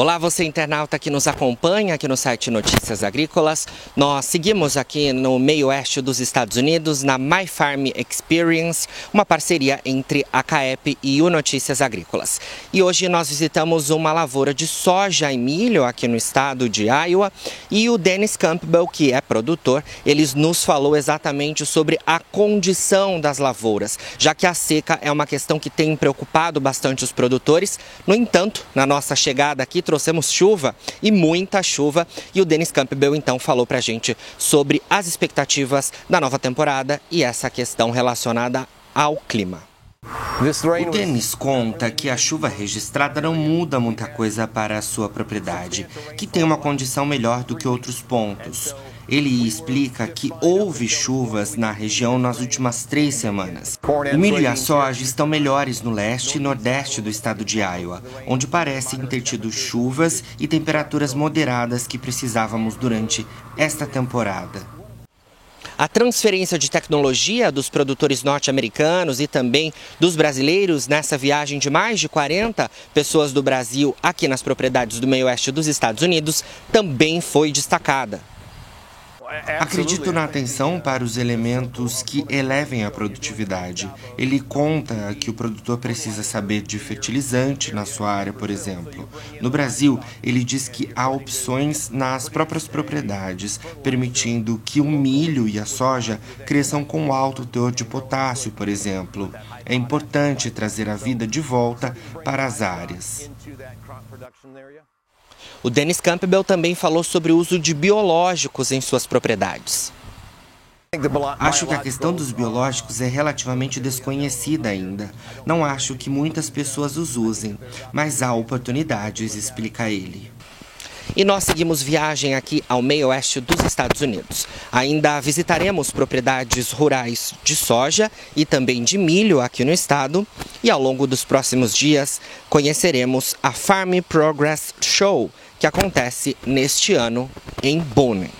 Olá, você internauta que nos acompanha aqui no site Notícias Agrícolas. Nós seguimos aqui no meio oeste dos Estados Unidos na My Farm Experience, uma parceria entre a CAEP e o Notícias Agrícolas. E hoje nós visitamos uma lavoura de soja e milho aqui no estado de Iowa e o Dennis Campbell, que é produtor, ele nos falou exatamente sobre a condição das lavouras, já que a seca é uma questão que tem preocupado bastante os produtores. No entanto, na nossa chegada aqui, trouxemos chuva e muita chuva. E o Denis Campbell então falou para a gente sobre as expectativas da nova temporada e essa questão relacionada ao clima. O Denis conta que a chuva registrada não muda muita coisa para a sua propriedade, que tem uma condição melhor do que outros pontos. Ele explica que houve chuvas na região nas últimas três semanas. O milho e a soja estão melhores no leste e nordeste do estado de Iowa, onde parecem ter tido chuvas e temperaturas moderadas que precisávamos durante esta temporada. A transferência de tecnologia dos produtores norte-americanos e também dos brasileiros nessa viagem de mais de 40 pessoas do Brasil aqui nas propriedades do meio-oeste dos Estados Unidos também foi destacada. Acredito na atenção para os elementos que elevem a produtividade. Ele conta que o produtor precisa saber de fertilizante na sua área, por exemplo. No Brasil, ele diz que há opções nas próprias propriedades, permitindo que o milho e a soja cresçam com alto teor de potássio, por exemplo. É importante trazer a vida de volta para as áreas. O Dennis Campbell também falou sobre o uso de biológicos em suas propriedades. Acho que a questão dos biológicos é relativamente desconhecida ainda. Não acho que muitas pessoas os usem, mas há oportunidades, explica ele. E nós seguimos viagem aqui ao meio oeste dos Estados Unidos. Ainda visitaremos propriedades rurais de soja e também de milho aqui no estado. E ao longo dos próximos dias conheceremos a Farm Progress Show, que acontece neste ano em Boone.